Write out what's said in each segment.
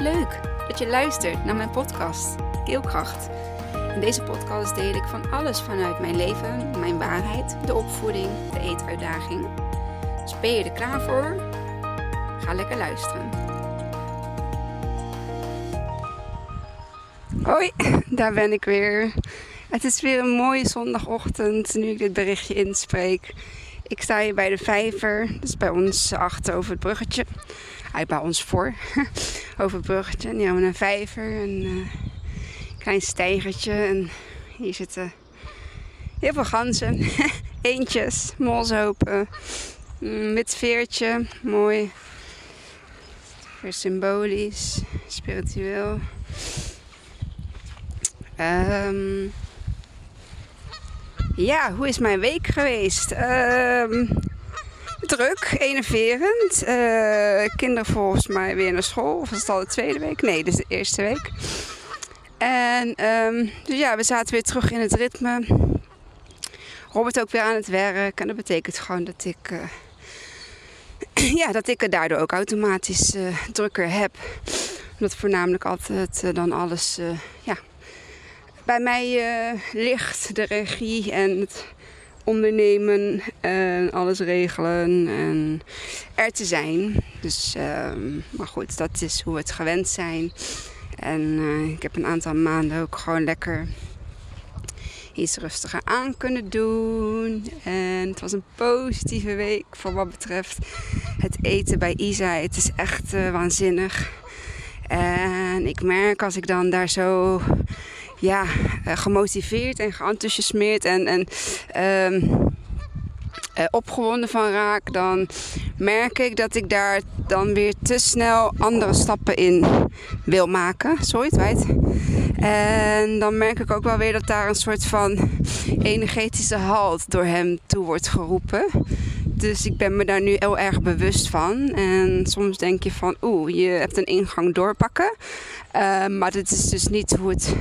Leuk dat je luistert naar mijn podcast Keelkracht. In deze podcast deel ik van alles vanuit mijn leven, mijn waarheid, de opvoeding, de eetuitdaging. Dus ben je er klaar voor? Ga lekker luisteren. Hoi, daar ben ik weer. Het is weer een mooie zondagochtend nu ik dit berichtje inspreek. Ik sta hier bij de vijver, dus bij ons achter over het bruggetje. Hij bij ons voor, over. En hier hebben we een vijver, een uh, klein stijgertje. En hier zitten heel veel ganzen, eentjes, molshopen, een wit veertje, mooi. Weer symbolisch, spiritueel. Um, ja, hoe is mijn week geweest? Um, druk, enerverend. Uh, kinderen volgens mij weer naar school. Of was het al de tweede week? Nee, is de eerste week. En um, dus ja, we zaten weer terug in het ritme. Robert ook weer aan het werk. En dat betekent gewoon dat ik... Uh, ja, dat ik het daardoor ook automatisch uh, drukker heb. Omdat voornamelijk altijd dan alles ja, bij mij ligt. De regie en het ondernemen en alles regelen en er te zijn. Dus, uh, maar goed, dat is hoe we het gewend zijn. En uh, ik heb een aantal maanden ook gewoon lekker iets rustiger aan kunnen doen. En het was een positieve week voor wat betreft het eten bij Isa. Het is echt uh, waanzinnig. En ik merk als ik dan daar zo ja, uh, gemotiveerd en geenthousiasmeerd en, en um, uh, opgewonden van raak, dan merk ik dat ik daar dan weer te snel andere stappen in wil maken. Sorry, het. En dan merk ik ook wel weer dat daar een soort van energetische halt door hem toe wordt geroepen. Dus ik ben me daar nu heel erg bewust van. En soms denk je van, oeh, je hebt een ingang doorpakken. Uh, maar dit is dus niet hoe het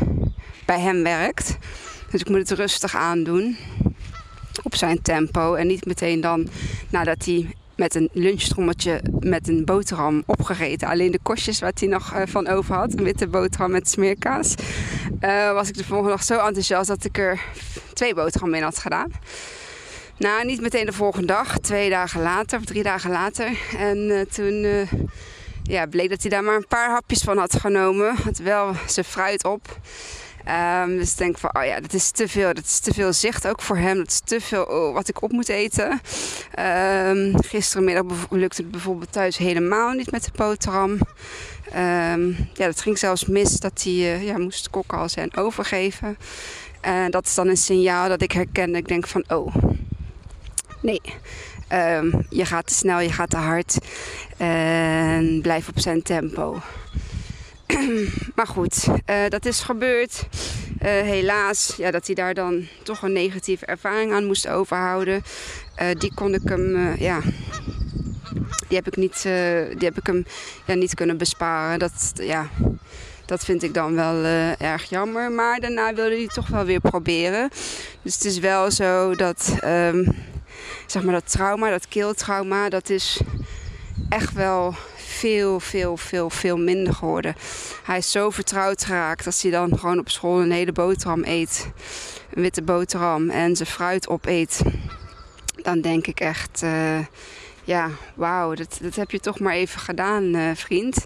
bij hem werkt. Dus ik moet het rustig aandoen. Op zijn tempo. En niet meteen dan nadat hij met een lunchtrommeltje met een boterham opgegeten. Alleen de kostjes wat hij nog uh, van over had, een witte boterham met smeerkaas, uh, was ik de volgende dag zo enthousiast dat ik er twee boterhammen in had gedaan. Nou, niet meteen de volgende dag, twee dagen later of drie dagen later. En uh, toen ja, bleek dat hij daar maar een paar hapjes van had genomen. Had wel zijn fruit op. Um, dus ik denk van, oh ja, dat is te veel. Dat is te veel zicht ook voor hem. Dat is te veel oh, wat ik op moet eten. Um, gisterenmiddag lukte het bijvoorbeeld thuis helemaal niet met de boterham. Um, ja, dat ging zelfs mis dat hij uh, ja, moest als en overgeven. En dat is dan een signaal dat ik herken. Ik denk van, oh, nee. Je gaat te snel, je gaat te hard. En blijf op zijn tempo. maar goed, uh, dat is gebeurd. Uh, helaas, ja, dat hij daar dan toch een negatieve ervaring aan moest overhouden. Uh, die kon ik hem, ja, die heb ik niet, die heb ik hem ja, niet kunnen besparen. Dat, ja, dat vind ik dan wel erg jammer. Maar daarna wilde hij toch wel weer proberen. Dus het is wel zo dat, um, zeg maar, dat trauma, dat keeltrauma, dat is echt wel veel, veel, veel, veel minder geworden. Hij is zo vertrouwd geraakt als hij dan gewoon op school een hele boterham eet. Een witte boterham en zijn fruit opeet. Dan denk ik echt, uh, ja, wauw, dat, dat heb je toch maar even gedaan, uh, vriend.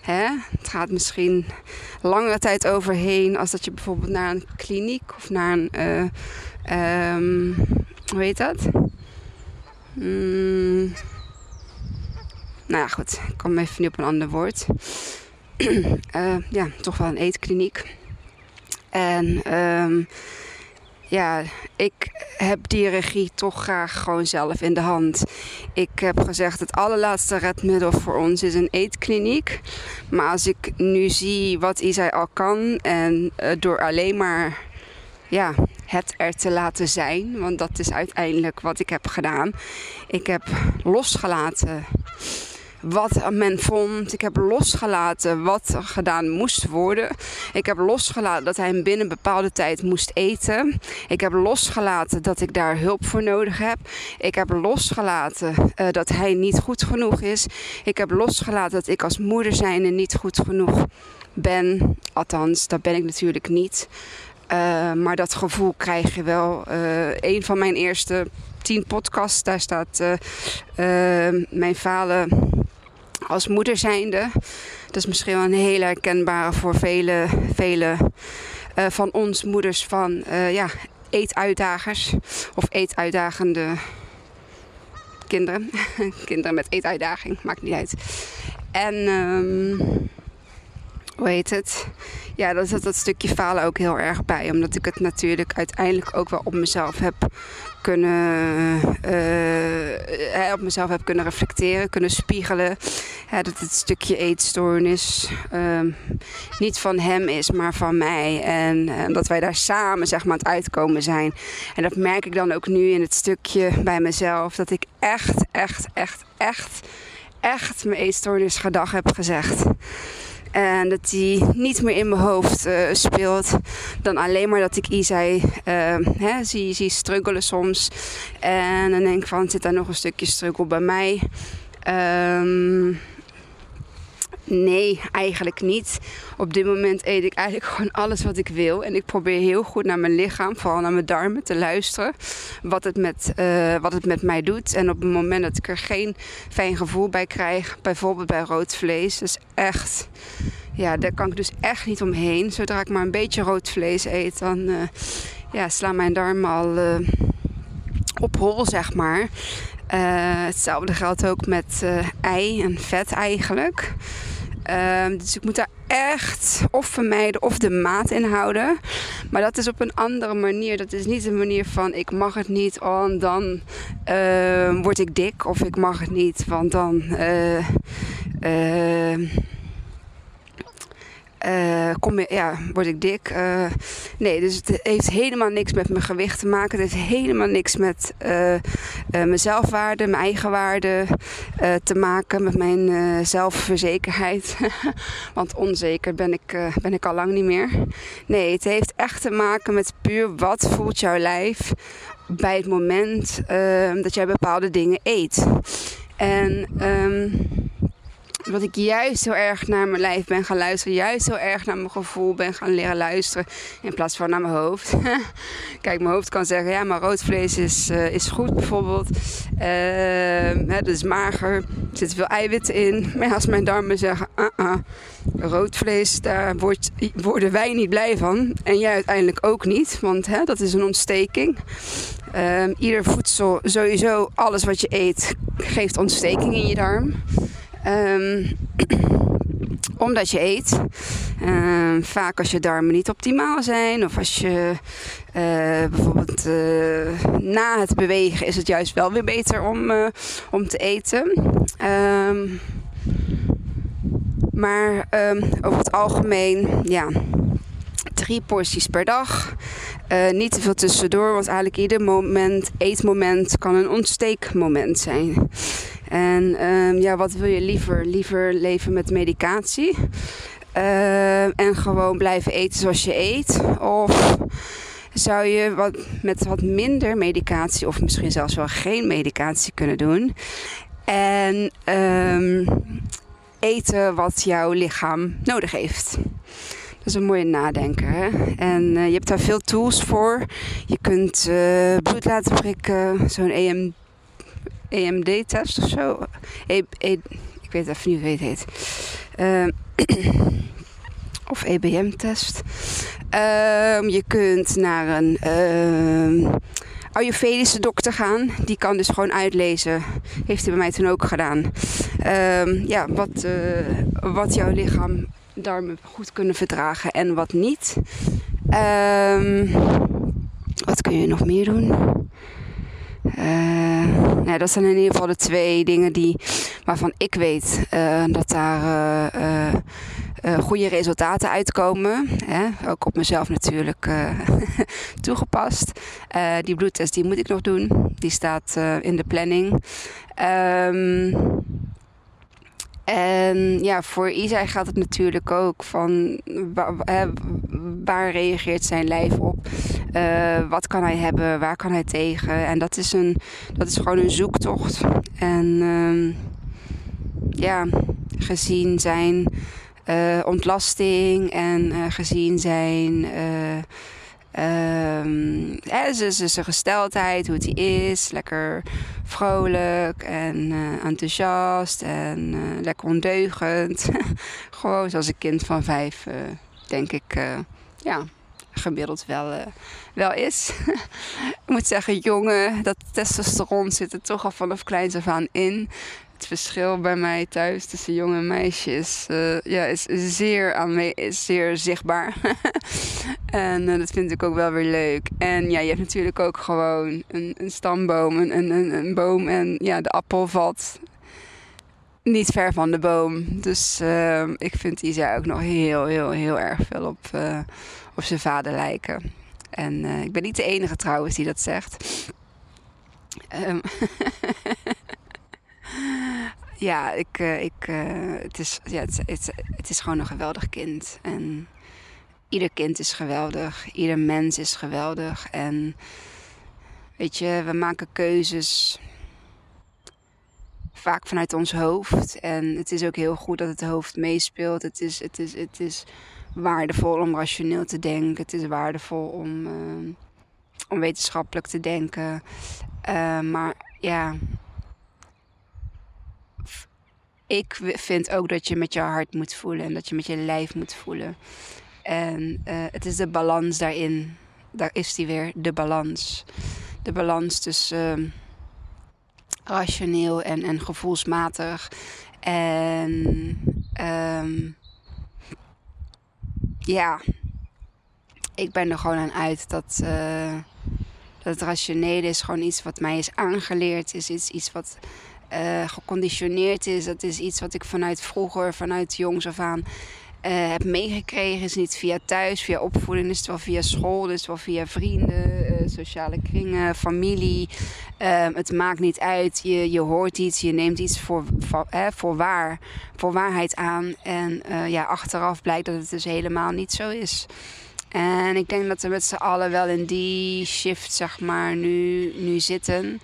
Hè? Het gaat misschien langere tijd overheen als dat je bijvoorbeeld naar een kliniek of naar een, uh, um, hoe heet dat? Mm, nou ja, goed. Ik kom even nu op een ander woord. uh, ja, toch wel een eetkliniek. En um, ja, ik heb die regie toch graag gewoon zelf in de hand. Ik heb gezegd, het allerlaatste redmiddel voor ons is een eetkliniek. Maar als ik nu zie wat Isai al kan en uh, door alleen maar ja, het er te laten zijn, want dat is uiteindelijk wat ik heb gedaan. Ik heb losgelaten wat men vond. Ik heb losgelaten wat gedaan moest worden. Ik heb losgelaten dat hij binnen een bepaalde tijd moest eten. Ik heb losgelaten dat ik daar hulp voor nodig heb. Ik heb losgelaten uh, dat hij niet goed genoeg is. Ik heb losgelaten dat ik als moeder zijnde niet goed genoeg ben. Althans, dat ben ik natuurlijk niet. Uh, maar dat gevoel krijg je wel. Uh, een van mijn eerste tien podcasts, daar staat mijn vader als moeder zijnde. Dat is misschien wel een hele herkenbare voor vele, vele uh, van ons moeders van uh, ja, eetuitdagers of eetuitdagende kinderen. kinderen met eetuitdaging, maakt niet uit. En um, hoe heet het? Ja, dat zat dat stukje falen ook heel erg bij. Omdat ik het natuurlijk uiteindelijk ook wel op mezelf heb kunnen, uh, op mezelf heb kunnen reflecteren, kunnen spiegelen. dat het stukje eetstoornis uh, niet van hem is, maar van mij. En, en dat wij daar samen zeg maar, aan het uitkomen zijn. En dat merk ik dan ook nu in het stukje bij mezelf. Dat ik echt, echt, echt, echt, echt mijn eetstoornis gedag heb gezegd. En dat die niet meer in mijn hoofd uh, speelt. Dan alleen maar dat ik Isai uh, hè, zie, zie struggelen soms. En dan denk ik van, zit daar nog een stukje struggle bij mij? Um, Nee, eigenlijk niet. Op dit moment eet ik eigenlijk gewoon alles wat ik wil. En ik probeer heel goed naar mijn lichaam, vooral naar mijn darmen, te luisteren. Wat het met, uh, wat het met mij doet. En op het moment dat ik er geen fijn gevoel bij krijg, bijvoorbeeld bij rood vlees, dus echt. Ja, daar kan ik dus echt niet omheen. Zodra ik maar een beetje rood vlees eet, dan uh, ja, slaan mijn darmen al uh, op hol, zeg maar. Hetzelfde geldt ook met ei en vet eigenlijk. Um, dus ik moet daar echt of vermijden of de maat in houden. Maar dat is op een andere manier. Dat is niet een manier van ik mag het niet, want dan uh, word ik dik. Of ik mag het niet, want dan. Uh, uh, kom, ja, word ik dik? Uh, nee, dus het heeft helemaal niks met mijn gewicht te maken. Het heeft helemaal niks met mijn zelfwaarde, mijn eigenwaarde te maken. Met mijn zelfverzekerheid. Want onzeker ben ik, ben ik al lang niet meer. Nee, het heeft echt te maken met puur wat voelt jouw lijf bij het moment dat jij bepaalde dingen eet. En... Um, dat ik juist heel erg naar mijn lijf ben gaan luisteren. Juist heel erg naar mijn gevoel ben gaan leren luisteren. In plaats van naar mijn hoofd. Kijk, mijn hoofd kan zeggen: ja, maar rood vlees is, uh, is goed bijvoorbeeld. Uh, dat is mager. Er zitten veel eiwitten in. Maar als mijn darmen zeggen: uh -uh, rood vlees, daar worden wij niet blij van. En jij uiteindelijk ook niet. Want hè, dat is een ontsteking. Uh, ieder voedsel, sowieso alles wat je eet, geeft ontsteking in je darm. Um, omdat je eet. Um, vaak als je darmen niet optimaal zijn. Of als je uh, bijvoorbeeld uh, na het bewegen is het juist wel weer beter om, uh, om te eten. Um, maar over het algemeen, ja, drie porties per dag. Niet te veel tussendoor, want eigenlijk ieder moment, eetmoment kan een ontsteekmoment zijn. En um, ja, wat wil je liever? Liever leven met medicatie uh, en gewoon blijven eten zoals je eet? Of zou je wat, met wat minder medicatie, of misschien zelfs wel geen medicatie kunnen doen? En um, eten wat jouw lichaam nodig heeft. Dat is een mooie nadenker. Hè? En uh, je hebt daar veel tools voor. Je kunt uh, bloed laten prikken, zo'n EM EMD-test of zo. E, e, ik weet even niet hoe het heet. Uh, of EBM-test. Uh, je kunt naar een uh, Ayurvedische dokter gaan. Die kan dus gewoon uitlezen. Heeft hij bij mij toen ook gedaan. Ehm, ja, wat, uh, wat jouw lichaam darmen goed kunnen verdragen en wat niet. wat kun je nog meer doen? Uh, nou, dat zijn in ieder geval de twee dingen die, waarvan ik weet uh, dat daar uh, goede resultaten uitkomen. Hè? Ook op mezelf natuurlijk toegepast. die bloedtest die moet ik nog doen. Die staat in de planning. Um, En ja, voor Isai gaat het natuurlijk ook van waar, reageert zijn lijf op? Uh, wat kan hij hebben? Waar kan hij tegen? En dat is, een, dat is gewoon een zoektocht. En uh, ja, gezien zijn uh, ontlasting en uh, gezien zijn Um, zijn gesteldheid, hoe hij is. Lekker vrolijk en uh, enthousiast en uh, lekker ondeugend. Gewoon zoals een kind van vijf, uh, denk ik, ja, gemiddeld wel, wel is. ik moet zeggen, jongen, dat testosteron zit er toch al vanaf kleins af aan in het verschil bij mij thuis tussen jongen en meisjes uh, ja, is zeer, zeer zichtbaar. en uh, dat vind ik ook wel weer leuk. En ja, je hebt natuurlijk ook gewoon een, een stamboom, een, een, een, boom en ja, de appel valt niet ver van de boom. Dus uh, ik vind Isa ook nog heel, heel, heel erg veel op, op zijn vader lijken. En ik ben niet de enige trouwens die dat zegt. Um, ja, ik, uh, ik, uh, het, is, ja het, het, het, is gewoon een geweldig kind. En ieder kind is geweldig. Ieder mens is geweldig. En weet je, we maken keuzes vaak vanuit ons hoofd. En het is ook heel goed dat het hoofd meespeelt. Het is, het is, het is waardevol om rationeel te denken. Het is waardevol om, uh, om wetenschappelijk te denken. maar ja ik vind ook dat je met je hart moet voelen en dat je met je lijf moet voelen. En uh, het is de balans daarin. Daar is die weer, de balans. De balans tussen uh, rationeel en, en gevoelsmatig. En um, ja, ik ben er gewoon aan uit dat, uh, dat het rationele is gewoon iets wat mij is aangeleerd. Is iets, iets wat uh, geconditioneerd is. Dat is iets wat ik vanuit vroeger, vanuit jongs af aan uh, heb meegekregen. Is niet via thuis, via opvoeding, is het wel via school, is het wel via vrienden, uh, sociale kringen, familie. Ehm, het maakt niet uit. Je, je hoort iets, je neemt iets voor, voor, voor waar, voor waarheid aan. En ja, achteraf blijkt dat het dus helemaal niet zo is. En ik denk dat we met z'n allen wel in die shift, zeg maar, nu, nu zitten.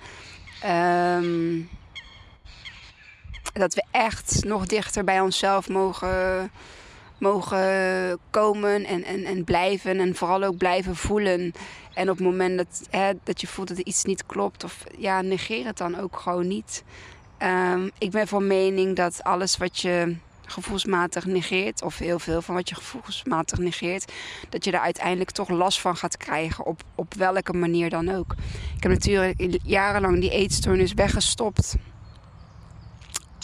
Um, dat we echt nog dichter bij onszelf mogen, mogen komen en, en, en blijven. En vooral ook blijven voelen. En op het moment dat, hè, dat je voelt dat er iets niet klopt, of ja, negeer het dan ook gewoon niet. Um, ik ben van mening dat alles wat je gevoelsmatig negeert, of heel veel van wat je gevoelsmatig negeert, dat je daar uiteindelijk toch last van gaat krijgen, op, op welke manier dan ook. Ik heb natuurlijk jarenlang die eetstoornis weggestopt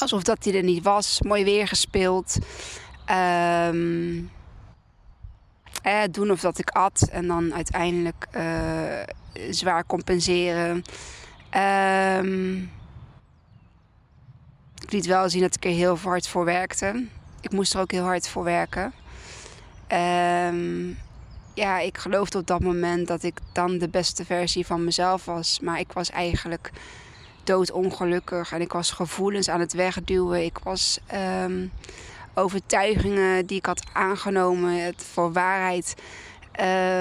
alsof dat hij er niet was. Mooi weer gespeeld. Eh, doen of dat ik at en dan uiteindelijk uh, zwaar compenseren. Um, ik liet wel zien dat ik er heel hard voor werkte. Ik moest er ook heel hard voor werken. Um, ja, ik geloofde op dat moment dat ik dan de beste versie van mezelf was. Maar ik was eigenlijk doodongelukkig en ik was gevoelens aan het wegduwen. Ik was um, overtuigingen die ik had aangenomen voor waarheid.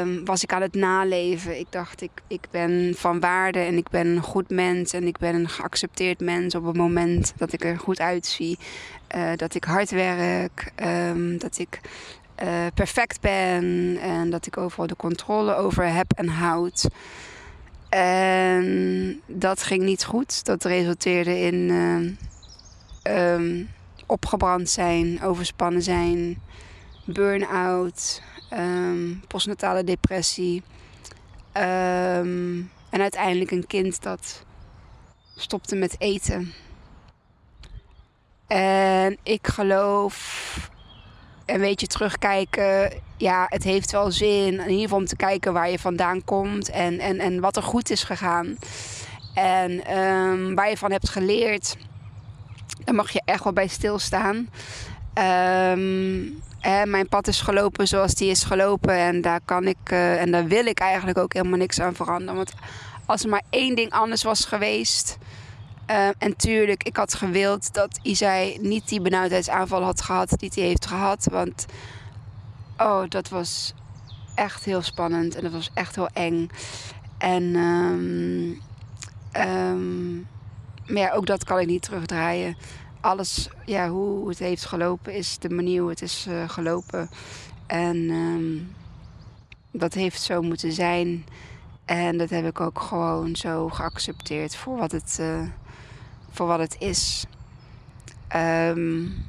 Um, was ik aan het naleven. Ik dacht, ik, ik ben van waarde en ik ben een goed mens en ik ben een geaccepteerd mens op het moment dat ik er goed uitzie. Uh, dat ik hard werk, um, dat ik uh, perfect ben en dat ik overal de controle over heb en houd. En dat ging niet goed. Dat resulteerde in uh, opgebrand zijn, overspannen zijn, burn-out, um, postnatale depressie. Um, en uiteindelijk een kind dat stopte met eten. En ik geloof een beetje terugkijken. Ja, het heeft wel zin. In ieder geval om te kijken waar je vandaan komt en, en, en wat er goed is gegaan. En um, waar je van hebt geleerd. Daar mag je echt wel bij stilstaan. Um, hè, mijn pad is gelopen zoals die is gelopen. En daar kan ik uh, en daar wil ik eigenlijk ook helemaal niks aan veranderen. Want als er maar één ding anders was geweest. Uh, en tuurlijk, ik had gewild dat Isai niet die benauwdheidsaanval had gehad die hij heeft gehad. Want oh, dat was echt heel spannend en dat was echt heel eng. En um, um, maar ja, ook dat kan ik niet terugdraaien. Alles, ja, hoe het heeft gelopen is de manier hoe het is uh, gelopen. En dat heeft zo moeten zijn. En dat heb ik ook gewoon zo geaccepteerd voor wat het, uh, voor wat het is. Um,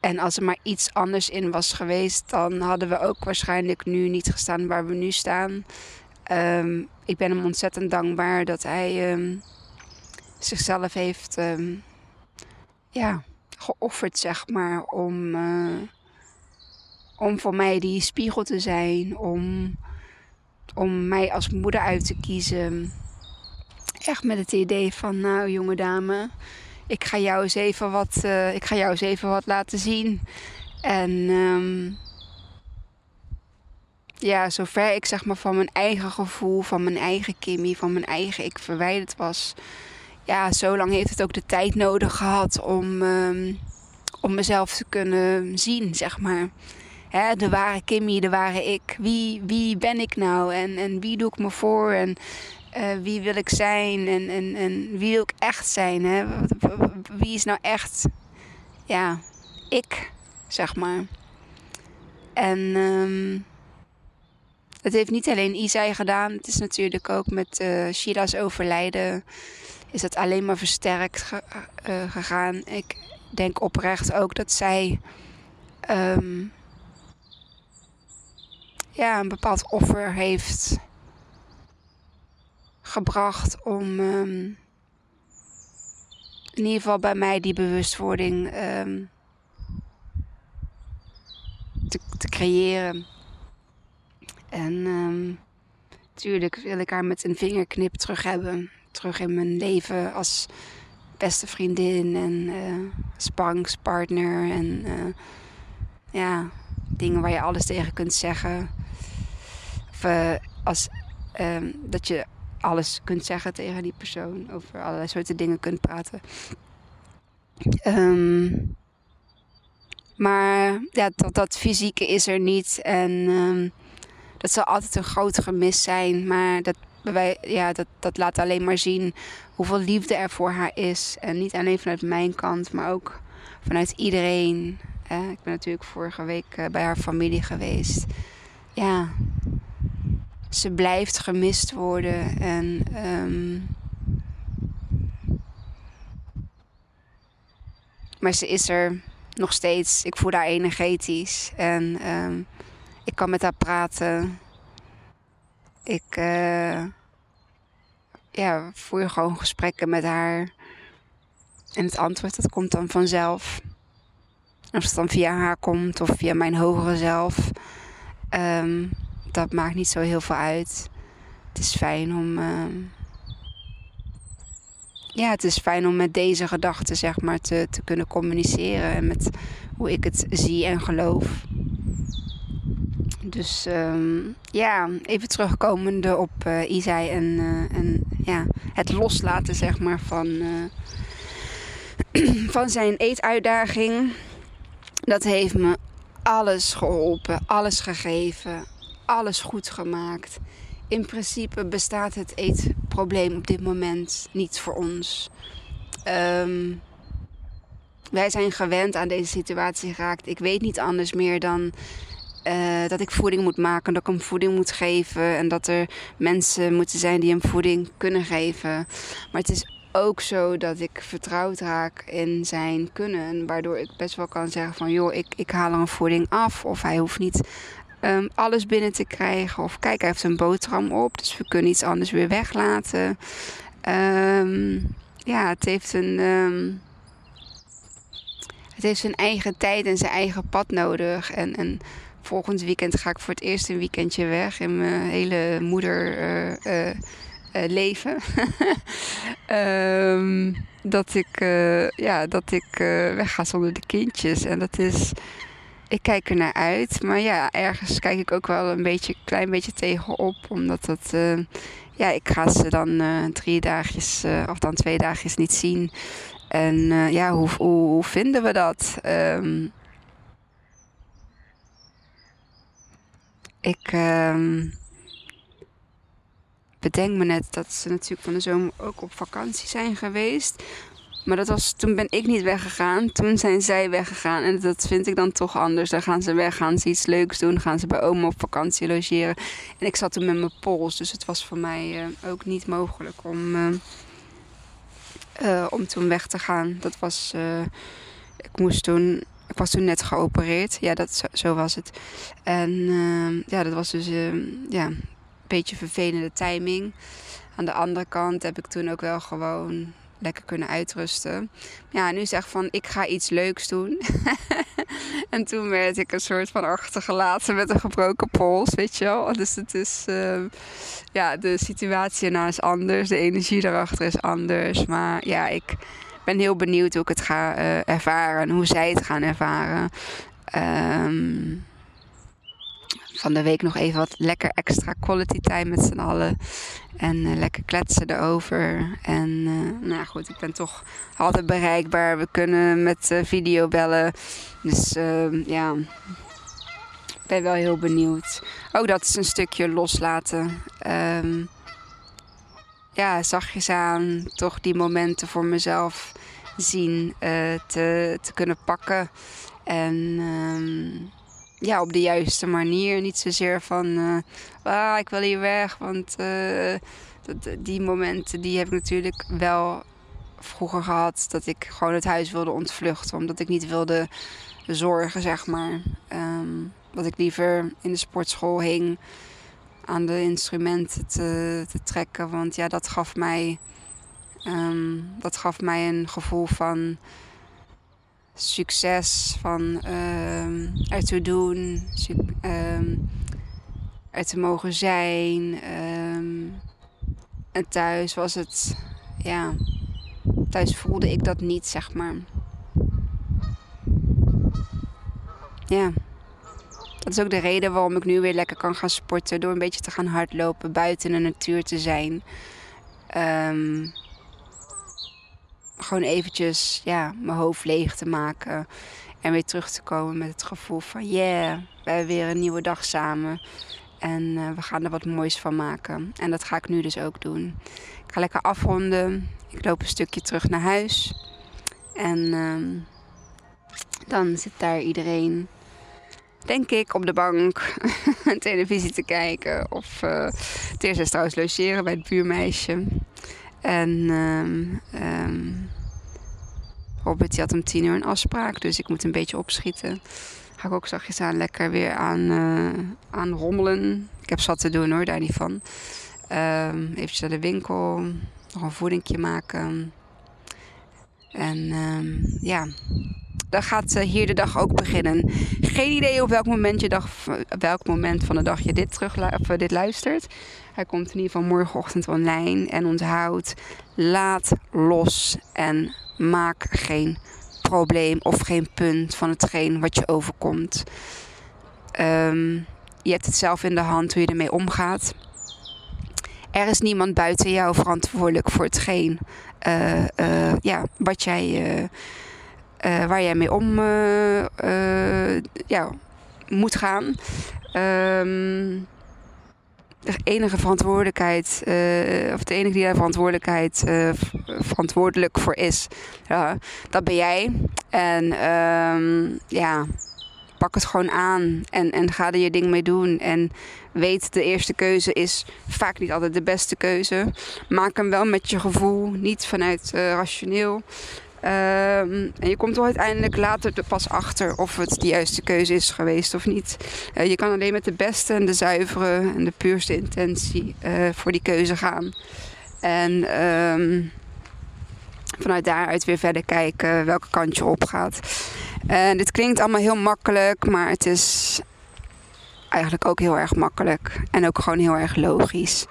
en als er maar iets anders in was geweest, dan hadden we ook waarschijnlijk nu niet gestaan waar we nu staan. Um, ik ben hem ontzettend dankbaar dat hij um, zichzelf heeft ja, geofferd, zeg maar, om, uh, om voor mij die spiegel te zijn, om, om mij als moeder uit te kiezen. Echt met het idee van, nou jonge dame, ik ga jou eens even wat, uh, ik ga jou eens even wat laten zien. En um, ja, zover ik zeg maar van mijn eigen gevoel, van mijn eigen Kimmy, van mijn eigen ik verwijderd was. Ja, zo lang heeft het ook de tijd nodig gehad om, um, om mezelf te kunnen zien, zeg maar. De ware Kimmy, de ware ik. Wie, wie ben ik nou en, en wie doe ik me voor en uh, wie wil ik zijn en, en, en wie wil ik echt zijn? Hè? Wie is nou echt, ja, ik, zeg maar. En um, het heeft niet alleen Isai gedaan. Het is natuurlijk ook met uh, Shida's overlijden. Is het alleen maar versterkt ge uh, gegaan. Ik denk oprecht ook dat zij. Um, ja, een bepaald offer heeft gebracht om. Um, in ieder geval bij mij die bewustwording um, te, creëren. En um, tuurlijk wil ik haar met een vingerknip terug hebben. Terug in mijn leven als beste vriendin en uh, sparringspartner. En uh, ja, dingen waar je alles tegen kunt zeggen. Uh, als, um, dat je alles kunt zeggen tegen die persoon. Over allerlei soorten dingen kunt praten. Um, maar ja, dat, dat fysieke is er niet. En um, dat zal altijd een groot gemis zijn. Maar dat, wij, ja, dat, dat laat alleen maar zien hoeveel liefde er voor haar is. En niet alleen vanuit mijn kant, maar ook vanuit iedereen. ik ben natuurlijk vorige week eh, bij haar familie geweest. Ja, ze blijft gemist worden. En um, maar ze is er nog steeds. Ik voel haar energetisch. En um, ik kan met haar praten. Ik uh, ja, voer gewoon gesprekken met haar. En het antwoord dat komt dan vanzelf. Of het dan via haar komt of via mijn hogere zelf. Um, dat maakt niet zo heel veel uit. Het is fijn om. Uh, ja, het is fijn om met deze gedachten zeg maar te, te kunnen communiceren. En met hoe ik het zie en geloof. Dus um, ja, even terugkomende op uh, Isai en, uh, en ja, het loslaten zeg maar van, uh, van zijn eetuitdaging. Dat heeft me alles geholpen, alles gegeven, alles goed gemaakt. In principe bestaat het eetprobleem op dit moment niet voor ons. Um, wij zijn gewend aan deze situatie geraakt. Ik weet niet anders meer dan uh, dat ik voeding moet maken, dat ik hem voeding moet geven en dat er mensen moeten zijn die hem voeding kunnen geven. Maar het is ook zo dat ik vertrouwd raak in zijn kunnen, waardoor ik best wel kan zeggen van joh, ik, ik haal er een voeding af of hij hoeft niet um, alles binnen te krijgen. Of kijk, hij heeft een boterham op, dus we kunnen iets anders weer weglaten. Um, ja, het heeft een. Um, het heeft zijn eigen tijd en zijn eigen pad nodig. En, en volgend weekend ga ik voor het eerst een weekendje weg in mijn hele moeder uh, uh, leven. um, dat ik, ja, dat ik weg ga zonder de kindjes. En dat is. Ik kijk er naar uit. Maar ja, ergens kijk ik ook wel een beetje, klein beetje tegenop. Omdat dat ja, ik ga ze dan drie dagjes, of dan twee dagjes niet zien. En ja, hoe, hoe, vinden we dat? Ehm, ik ehm, bedenk me net dat ze natuurlijk van de zomer ook op vakantie zijn geweest. Maar dat was, toen ben ik niet weggegaan. Toen zijn zij weggegaan. En dat vind ik dan toch anders. Dan gaan ze weg, gaan ze iets leuks doen. Gaan ze bij oma op vakantie logeren. En ik zat toen met mijn pols. Dus het was voor mij uh, ook niet mogelijk om, uh, uh, om toen weg te gaan. Dat was... ik moest toen... Ik was toen net geopereerd. Ja, dat, zo, zo was het. En ja, dat was dus ja, een beetje vervelende timing. Aan de andere kant heb ik toen ook wel gewoon lekker kunnen uitrusten. Ja, nu zeg van ik ga iets leuks doen. en toen werd ik een soort van achtergelaten met een gebroken pols, weet je wel. Dus het is, uh, ja, de situatie ernaar is anders, de energie daarachter is anders. Maar ja, ik ben heel benieuwd hoe ik het ga uh, ervaren en hoe zij het gaan ervaren. Um, van de week nog even wat lekker extra quality time met z'n allen. En uh, lekker kletsen erover. En uh, nou goed, ik ben toch altijd bereikbaar. We kunnen met uh, video bellen. Dus ehm, ja, ik ben wel heel benieuwd. Ook dat is een stukje loslaten. Um, ja, zachtjes aan toch die momenten voor mezelf zien te, te kunnen pakken. En... Um, ja, op de juiste manier. Niet zozeer van, uh, ah, ik wil hier weg. Want uh, dat, die momenten die heb ik natuurlijk wel vroeger gehad. Dat ik gewoon het huis wilde ontvluchten. Omdat ik niet wilde zorgen, zeg maar. Um, dat ik liever in de sportschool hing aan de instrumenten te, te trekken. Want ja, dat gaf mij, um, dat gaf mij een gevoel van succes, van um, er te doen, um, er te mogen zijn. Um, en thuis was het, ja, thuis voelde ik dat niet, zeg maar. Ja. Dat is ook de reden waarom ik nu weer lekker kan gaan sporten. Door een beetje te gaan hardlopen, buiten in de natuur te zijn. Gewoon eventjes ja, mijn hoofd leeg te maken. En weer terug te komen met het gevoel van yeah, we hebben weer een nieuwe dag samen. En uh, we gaan er wat moois van maken. En dat ga ik nu dus ook doen. Ik ga lekker afronden. Ik loop een stukje terug naar huis. En uh, dan zit daar iedereen, denk ik, op de bank televisie te kijken. Of uh, het trouwens logeren bij het buurmeisje. En um, um, Robert had om tien uur een afspraak, dus ik moet een beetje opschieten. Ga ik ook zachtjes aan lekker weer aan, uh, aan rommelen. Ik heb zat te doen hoor, daar niet van. Um, eventjes naar de winkel, nog een voedingje maken. En ja, dan gaat uh, hier de dag ook beginnen. Geen idee op welk moment, je dag, welk moment van de dag je dit, terug, of, uh, dit luistert. Hij komt in ieder geval morgenochtend online. En onthoud, laat los en maak geen probleem of geen punt van hetgeen wat je overkomt. Um, je hebt het zelf in de hand hoe je ermee omgaat. Er is niemand buiten jou verantwoordelijk voor hetgeen uh, ja, wat jij, waar jij mee om ja, moet gaan. Um, de enige verantwoordelijkheid, of de enige die daar verantwoordelijkheid verantwoordelijk voor is, dat ben jij. En um, ja, pak het gewoon aan en, en ga er je ding mee doen. En weet, de eerste keuze is vaak niet altijd de beste keuze. Maak hem wel met je gevoel, niet vanuit rationeel. Um, en je komt uiteindelijk later er pas achter of het de juiste keuze is geweest of niet. Uh, je kan alleen met de beste en de zuivere en de puurste intentie uh, voor die keuze gaan. En um, vanuit daaruit weer verder kijken welke kant je op gaat. En dit klinkt allemaal heel makkelijk, maar het is eigenlijk ook heel erg makkelijk. En ook gewoon heel erg logisch.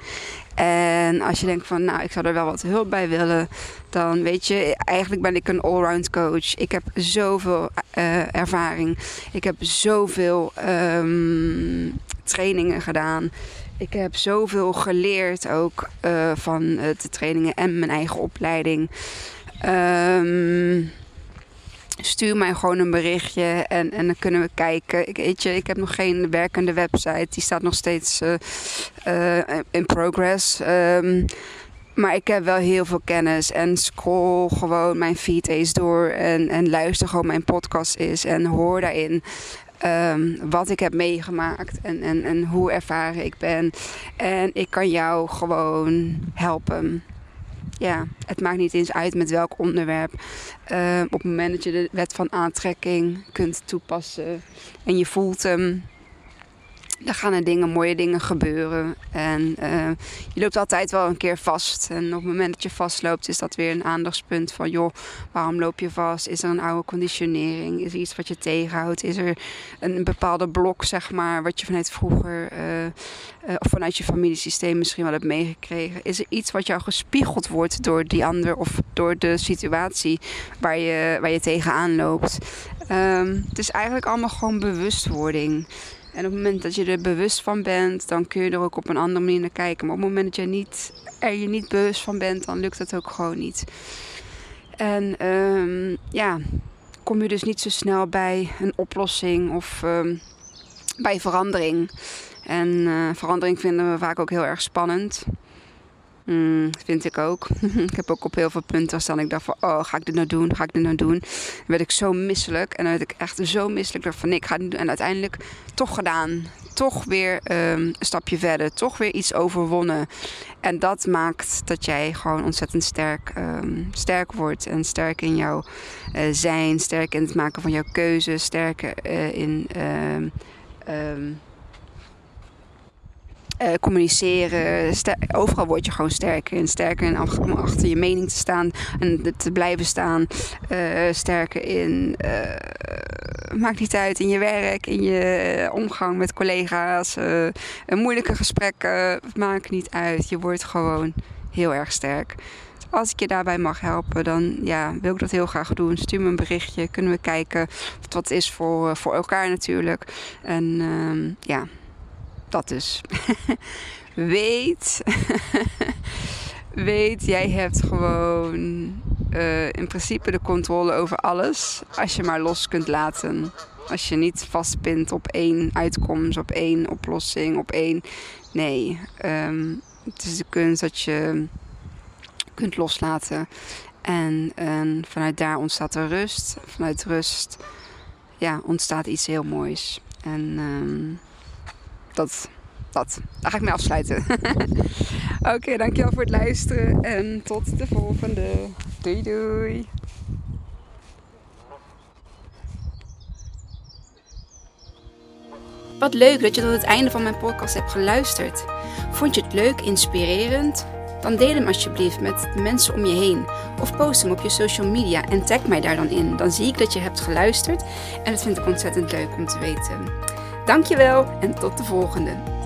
En als je denkt van, nou, ik zou er wel wat hulp bij willen, dan weet je, eigenlijk ben ik een allround coach. Ik heb zoveel uh, ervaring. Ik heb zoveel um, trainingen gedaan. ik heb zoveel geleerd ook uh, van de trainingen en mijn eigen opleiding. Um, stuur mij gewoon een berichtje en, en dan kunnen we kijken. Ik, weet je, ik heb nog geen werkende website. Die staat nog steeds uh, in progress. Um, maar ik heb wel heel veel kennis en scroll gewoon mijn feed eens door en, en luister gewoon mijn podcast is en hoor daarin um, wat ik heb meegemaakt en, en, en hoe ervaren ik ben. En ik kan jou gewoon helpen ja, het maakt niet eens uit met welk onderwerp. Uh, op het moment dat je de wet van aantrekking kunt toepassen en je voelt hem, dan gaan er dingen, mooie dingen gebeuren. En uh, je loopt altijd wel een keer vast. En op het moment dat je vastloopt, is dat weer een aandachtspunt van: joh, waarom loop je vast? Is er een oude conditionering? Is er iets wat je tegenhoudt? Is er een bepaalde blok, zeg maar, wat je vanuit vroeger uh, uh, of vanuit je familiesysteem misschien wel hebt meegekregen? Is er iets wat jou gespiegeld wordt door die ander of door de situatie waar je, waar je tegenaan loopt? Um, het is eigenlijk allemaal gewoon bewustwording. En op het moment dat je er bewust van bent, dan kun je er ook op een andere manier naar kijken. Maar op het moment dat je niet, er je niet bewust van bent, dan lukt dat ook gewoon niet. En um, ja, kom je dus niet zo snel bij een oplossing of um, bij verandering. En uh, verandering vinden we vaak ook heel erg spannend. Mm, vind ik ook. ik heb ook op heel veel punten staan. Ik dacht van, oh, ga ik dit nou doen? Ga ik dit nou doen? Dan werd ik zo misselijk. En dan werd ik echt zo misselijk. Ik van, ik ga het doen. En uiteindelijk toch gedaan. Toch weer um, een stapje verder. Toch weer iets overwonnen. En dat maakt dat jij gewoon ontzettend sterk, um, sterk wordt. En sterk in jouw uh, zijn. Sterk in het maken van jouw keuzes. Sterker uh, in... Um, uh, communiceren. Overal word je gewoon sterker en sterker in om achter je mening te staan en te blijven staan. Uh, sterker in, uh, maakt niet uit, in je werk, in je omgang met collega's, moeilijke gesprekken, maakt niet uit. Je wordt gewoon heel erg sterk. Als ik je daarbij mag helpen, dan ja, wil ik dat heel graag doen. Stuur me een berichtje, kunnen we kijken of het wat is voor, voor elkaar natuurlijk. En ehm, ja, dat dus. weet, weet, jij hebt gewoon uh, in principe de controle over alles. Als je maar los kunt laten. Als je niet vastpint op één uitkomst, op één oplossing, op één. Nee, um, het is de kunst dat je kunt loslaten. En, en vanuit daar ontstaat er rust. Vanuit rust ja, ontstaat iets heel moois. En um, dat, dat. Daar ga ik mee afsluiten. Oké, dankjewel voor het luisteren en tot de volgende. Doei doei. Wat leuk dat je tot het einde van mijn podcast hebt geluisterd. Vond je het leuk, inspirerend? Dan deel hem alsjeblieft met de mensen om je heen. Of post hem op je social media en tag mij daar dan in. Dan zie ik dat je hebt geluisterd en dat vind ik ontzettend leuk om te weten. Dankjewel en tot de volgende.